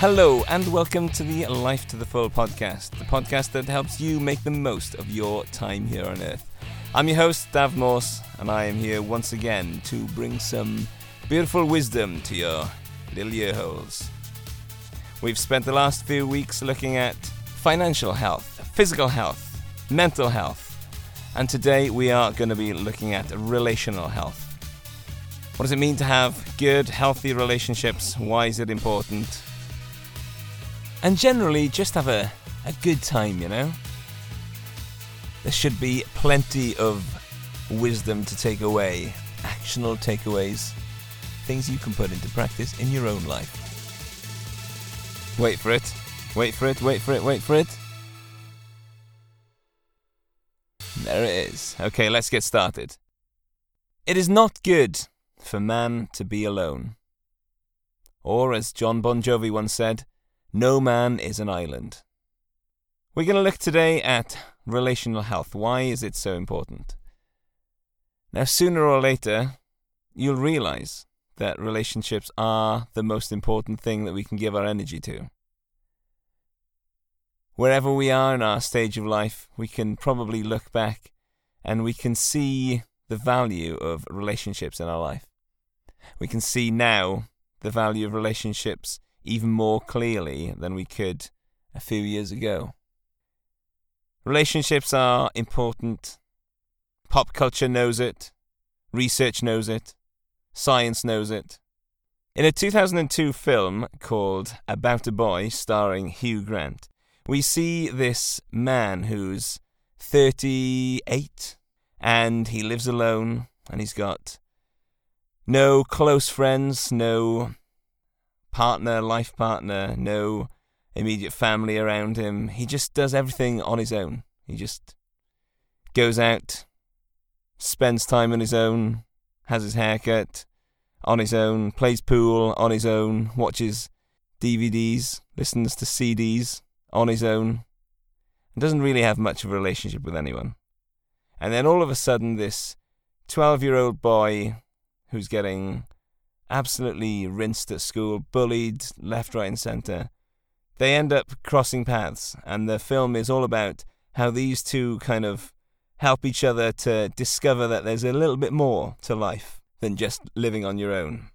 Hello, and welcome to the Life to the Full podcast, the podcast that helps you make the most of your time here on Earth. I'm your host, Dav Morse, and I am here once again to bring some beautiful wisdom to your little ear holes. We've spent the last few weeks looking at financial health, physical health, mental health, and today we are going to be looking at relational health. What does it mean to have good, healthy relationships? Why is it important? And generally just have a, a good time, you know? There should be plenty of wisdom to take away, actionable takeaways, things you can put into practice in your own life. Wait for it, wait for it, wait for it, wait for it. There it is. Okay, let's get started. It is not good for man to be alone. Or, as Jon Bon Jovi once said, no man is an island. We're going to look today at relational health. Why is it so important? Now, sooner or later, you'll realize that relationships are the most important thing that we can give our energy to. Wherever we are in our stage of life, we can probably look back and we can see the value of relationships in our life. We can see now the value of relationships even more clearly than we could a few years ago. Relationships are important. Pop culture knows it. Research knows it. Science knows it. In a 2002 film called About a Boy, starring Hugh Grant, we see this man who's 38 and he lives alone and he's got no close friends, no partner, life partner, no immediate family around him. He just does everything on his own. He just goes out, spends time on his own, has his haircut on his own, plays pool on his own, watches DVDs, listens to CDs on his own, and doesn't really have much of a relationship with anyone. And then all of a sudden, this 12 year old boy who's getting absolutely rinsed at school, bullied left, right, and centre. They end up crossing paths, and the film is all about how these two kind of help each other to discover that there's a little bit more to life than just living on your own.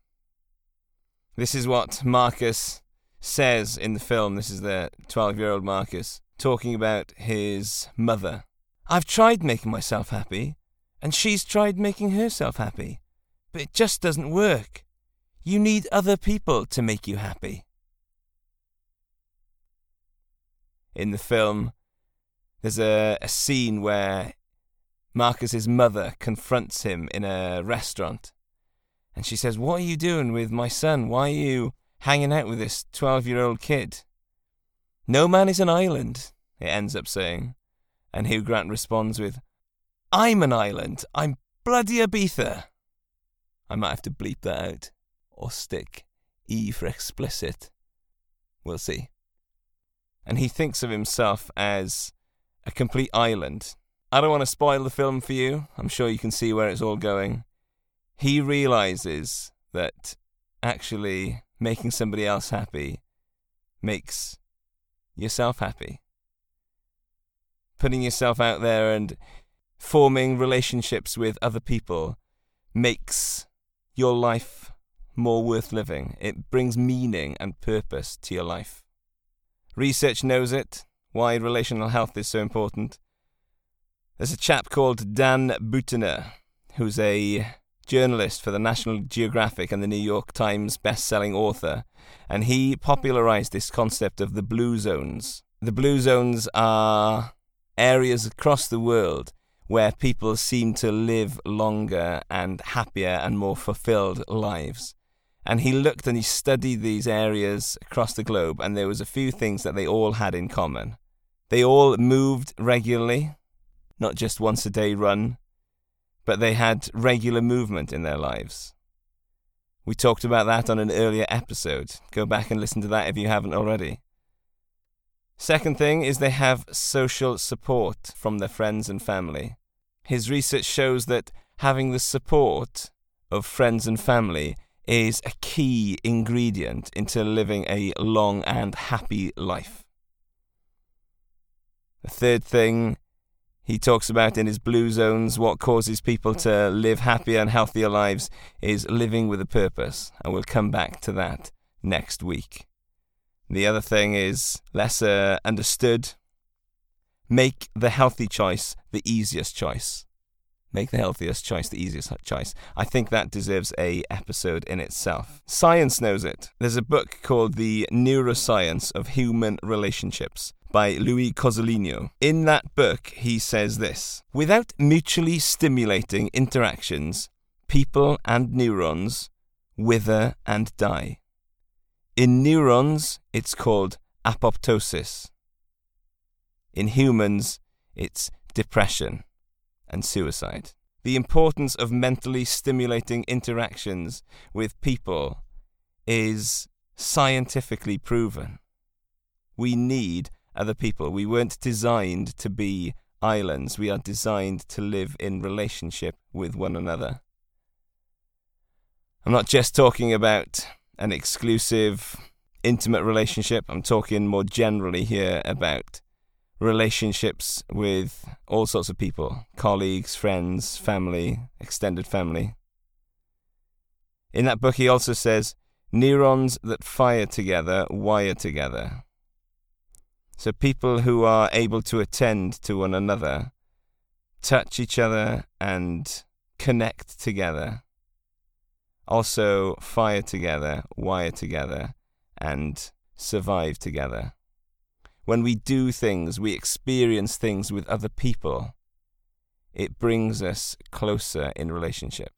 This is what Marcus says in the film. This is the 12 year old Marcus talking about his mother. I've tried making myself happy, and she's tried making herself happy, but it just doesn't work. You need other people to make you happy. In the film, there's a, a scene where Marcus's mother confronts him in a restaurant. And she says, What are you doing with my son? Why are you hanging out with this 12 year old kid? No man is an island, it ends up saying. And Hugh Grant responds with, I'm an island. I'm bloody Ibiza. I might have to bleep that out or stick E for explicit. We'll see. And he thinks of himself as a complete island. I don't want to spoil the film for you. I'm sure you can see where it's all going. He realizes that actually making somebody else happy makes yourself happy. Putting yourself out there and forming relationships with other people makes your life more worth living. It brings meaning and purpose to your life. Research knows it, why relational health is so important. There's a chap called Dan Buettner, who's a journalist for the National Geographic and the New York Times best-selling author, and he popularized this concept of the blue zones. The blue zones are areas across the world where people seem to live longer and happier and more fulfilled lives. And he looked and he studied these areas across the globe, and there was a few things that they all had in common. They all moved regularly, not just once a day run, but they had regular movement in their lives. We talked about that on an earlier episode. Go back and listen to that if you haven't already. Second thing is they have social support from their friends and family. His research shows that having the support of friends and family is a key ingredient into living a long and happy life. The third thing he talks about in his Blue Zones what causes people to live happier and healthier lives is living with a purpose, and we'll come back to that next week. The other thing is lesser understood. Make the healthy choice the easiest choice. Make the healthiest choice the easiest choice. I think that deserves a episode in itself. Science knows it. There's a book called The Neuroscience of Human Relationships by Louis Cozolino. In that book, he says this Without mutually stimulating interactions, people and neurons wither and die. In neurons, it's called apoptosis. In humans, it's depression and suicide. The importance of mentally stimulating interactions with people is scientifically proven. We need other people. We weren't designed to be islands. We are designed to live in relationship with one another. I'm not just talking about an exclusive, intimate relationship. I'm talking more generally here about relationships with all sorts of people colleagues, friends, family, extended family. In that book, he also says neurons that fire together wire together. So people who are able to attend to one another, touch each other, and connect together, also fire together, wire together, and survive together. When we do things, we experience things with other people, it brings us closer in relationship.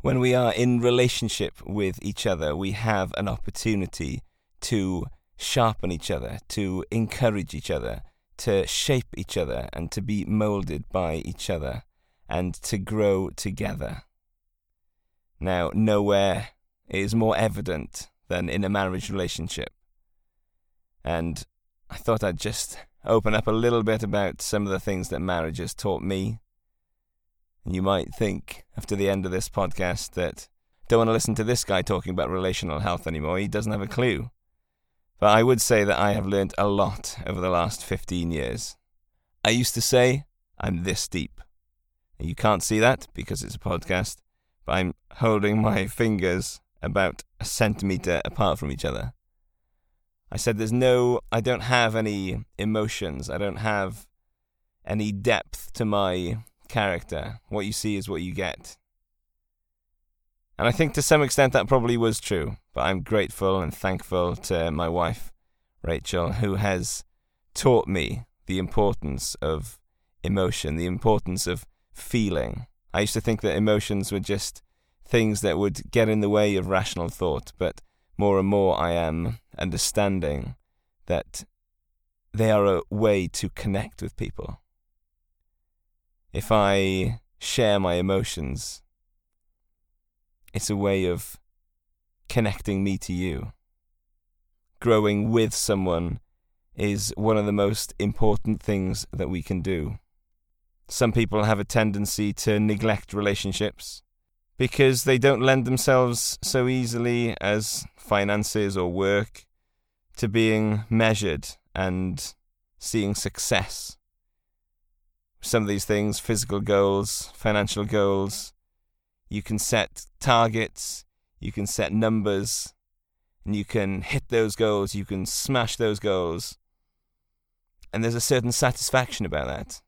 When we are in relationship with each other, we have an opportunity to sharpen each other, to encourage each other, to shape each other, and to be moulded by each other, and to grow together. Now, nowhere is more evident than in a marriage relationship. And I thought I'd just open up a little bit about some of the things that marriage has taught me. You might think, after the end of this podcast, that don't want to listen to this guy talking about relational health anymore. He doesn't have a clue. But I would say that I have learned a lot over the last 15 years. I used to say I'm this deep. You can't see that because it's a podcast, but I'm holding my fingers about a centimeter apart from each other. I said there's no, I don't have any emotions. I don't have any depth to my character. What you see is what you get. And I think to some extent that probably was true, but I'm grateful and thankful to my wife, Rachel, who has taught me the importance of emotion, the importance of feeling. I used to think that emotions were just things that would get in the way of rational thought, but more and more I am understanding that they are a way to connect with people. If I share my emotions, it's a way of connecting me to you. Growing with someone is one of the most important things that we can do. Some people have a tendency to neglect relationships because they don't lend themselves so easily as finances or work to being measured and seeing success. Some of these things, physical goals, financial goals, you can set targets, you can set numbers, and you can hit those goals, you can smash those goals. And there's a certain satisfaction about that.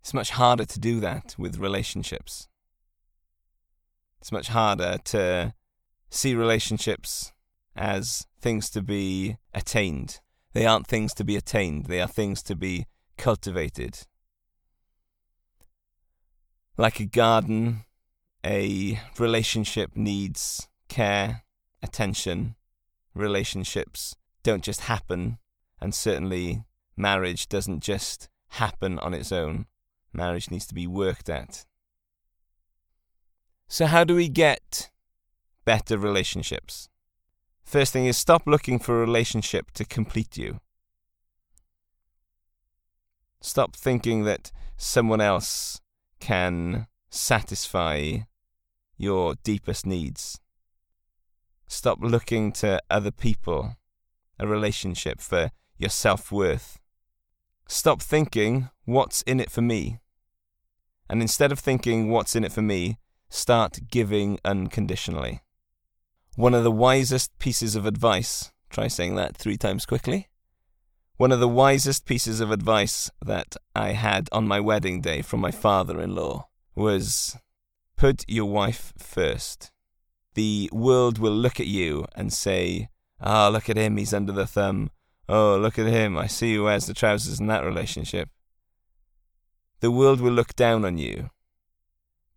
It's much harder to do that with relationships. It's much harder to see relationships as things to be attained. They aren't things to be attained, they are things to be cultivated. Like a garden, a relationship needs care, attention. Relationships don't just happen, and certainly marriage doesn't just happen on its own. Marriage needs to be worked at. So, how do we get better relationships? First thing is stop looking for a relationship to complete you. Stop thinking that someone else can satisfy your deepest needs. Stop looking to other people, a relationship for your self worth. Stop thinking, what's in it for me? And instead of thinking, what's in it for me, start giving unconditionally. One of the wisest pieces of advice, try saying that three times quickly. One of the wisest pieces of advice that I had on my wedding day from my father in law was put your wife first. The world will look at you and say, Ah, oh, look at him, he's under the thumb. Oh, look at him, I see he wears the trousers in that relationship. The world will look down on you,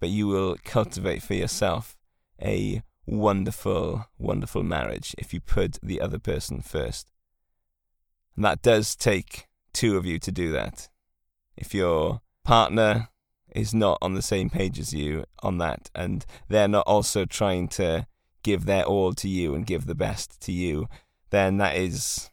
but you will cultivate for yourself a wonderful, wonderful marriage if you put the other person first. And that does take two of you to do that. If your partner is not on the same page as you on that, and they're not also trying to give their all to you and give the best to you, then that is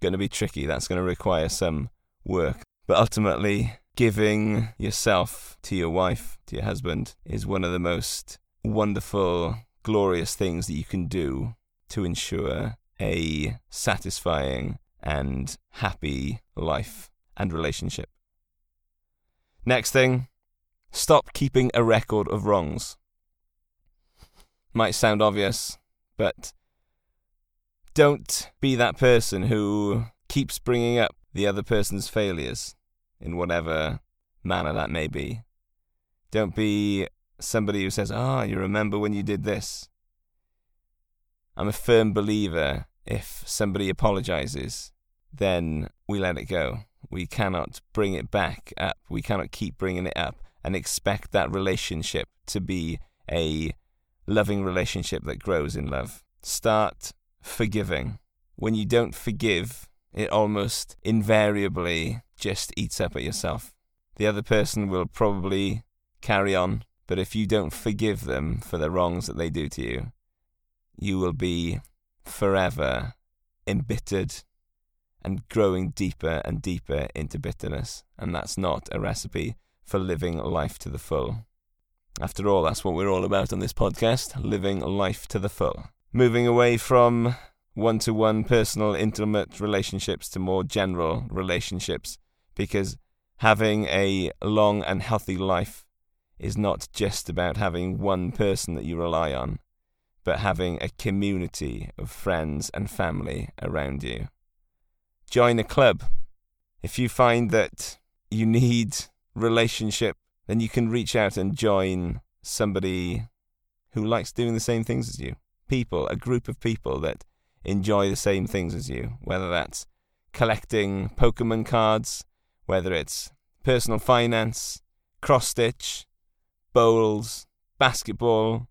going to be tricky. That's going to require some work. But ultimately, giving yourself to your wife, to your husband, is one of the most wonderful, glorious things that you can do to ensure a satisfying and happy life and relationship. Next thing, stop keeping a record of wrongs. Might sound obvious, but don't be that person who keeps bringing up the other person's failures in whatever manner that may be. Don't be somebody who says, Ah, oh, you remember when you did this. I'm a firm believer if somebody apologizes, then we let it go. We cannot bring it back up. We cannot keep bringing it up and expect that relationship to be a loving relationship that grows in love. Start forgiving. When you don't forgive, it almost invariably just eats up at yourself. The other person will probably carry on, but if you don't forgive them for the wrongs that they do to you, you will be forever embittered and growing deeper and deeper into bitterness. And that's not a recipe for living life to the full. After all, that's what we're all about on this podcast living life to the full. Moving away from one to one personal, intimate relationships to more general relationships, because having a long and healthy life is not just about having one person that you rely on, but having a community of friends and family around you join a club. If you find that you need relationship, then you can reach out and join somebody who likes doing the same things as you. People, a group of people that enjoy the same things as you, whether that's collecting Pokemon cards, whether it's personal finance, cross stitch, bowls, basketball,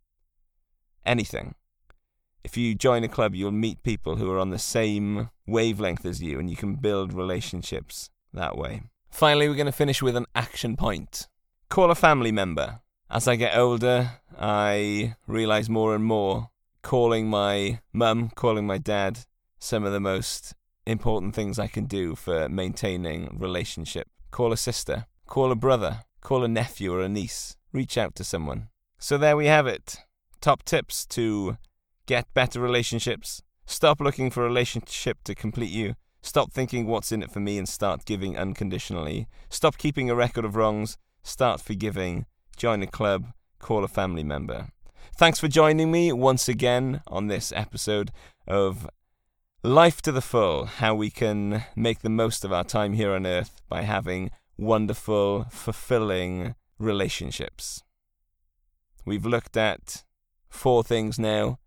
anything if you join a club, you'll meet people who are on the same wavelength as you, and you can build relationships that way. Finally, we're going to finish with an action point. Call a family member. As I get older, I realize more and more calling my mum, calling my dad, some of the most important things I can do for maintaining relationship. Call a sister, call a brother, call a nephew or a niece. Reach out to someone. So there we have it. Top tips to Get better relationships. Stop looking for a relationship to complete you. Stop thinking what's in it for me and start giving unconditionally. Stop keeping a record of wrongs. Start forgiving. Join a club. Call a family member. Thanks for joining me once again on this episode of Life to the Full how we can make the most of our time here on earth by having wonderful, fulfilling relationships. We've looked at four things now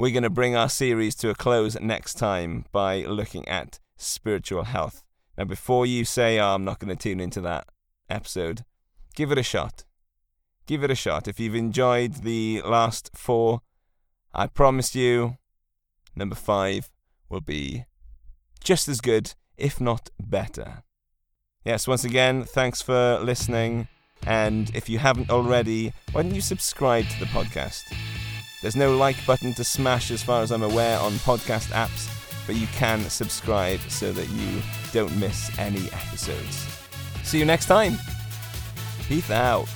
we're going to bring our series to a close next time by looking at spiritual health. Now, before you say, oh, I'm not going to tune into that episode, give it a shot. Give it a shot. If you've enjoyed the last four, I promise you, number five will be just as good, if not better. Yes, once again, thanks for listening. And if you haven't already, why don't you subscribe to the podcast? There's no like button to smash as far as I'm aware on podcast apps, but you can subscribe so that you don't miss any episodes. See you next time. Peace out.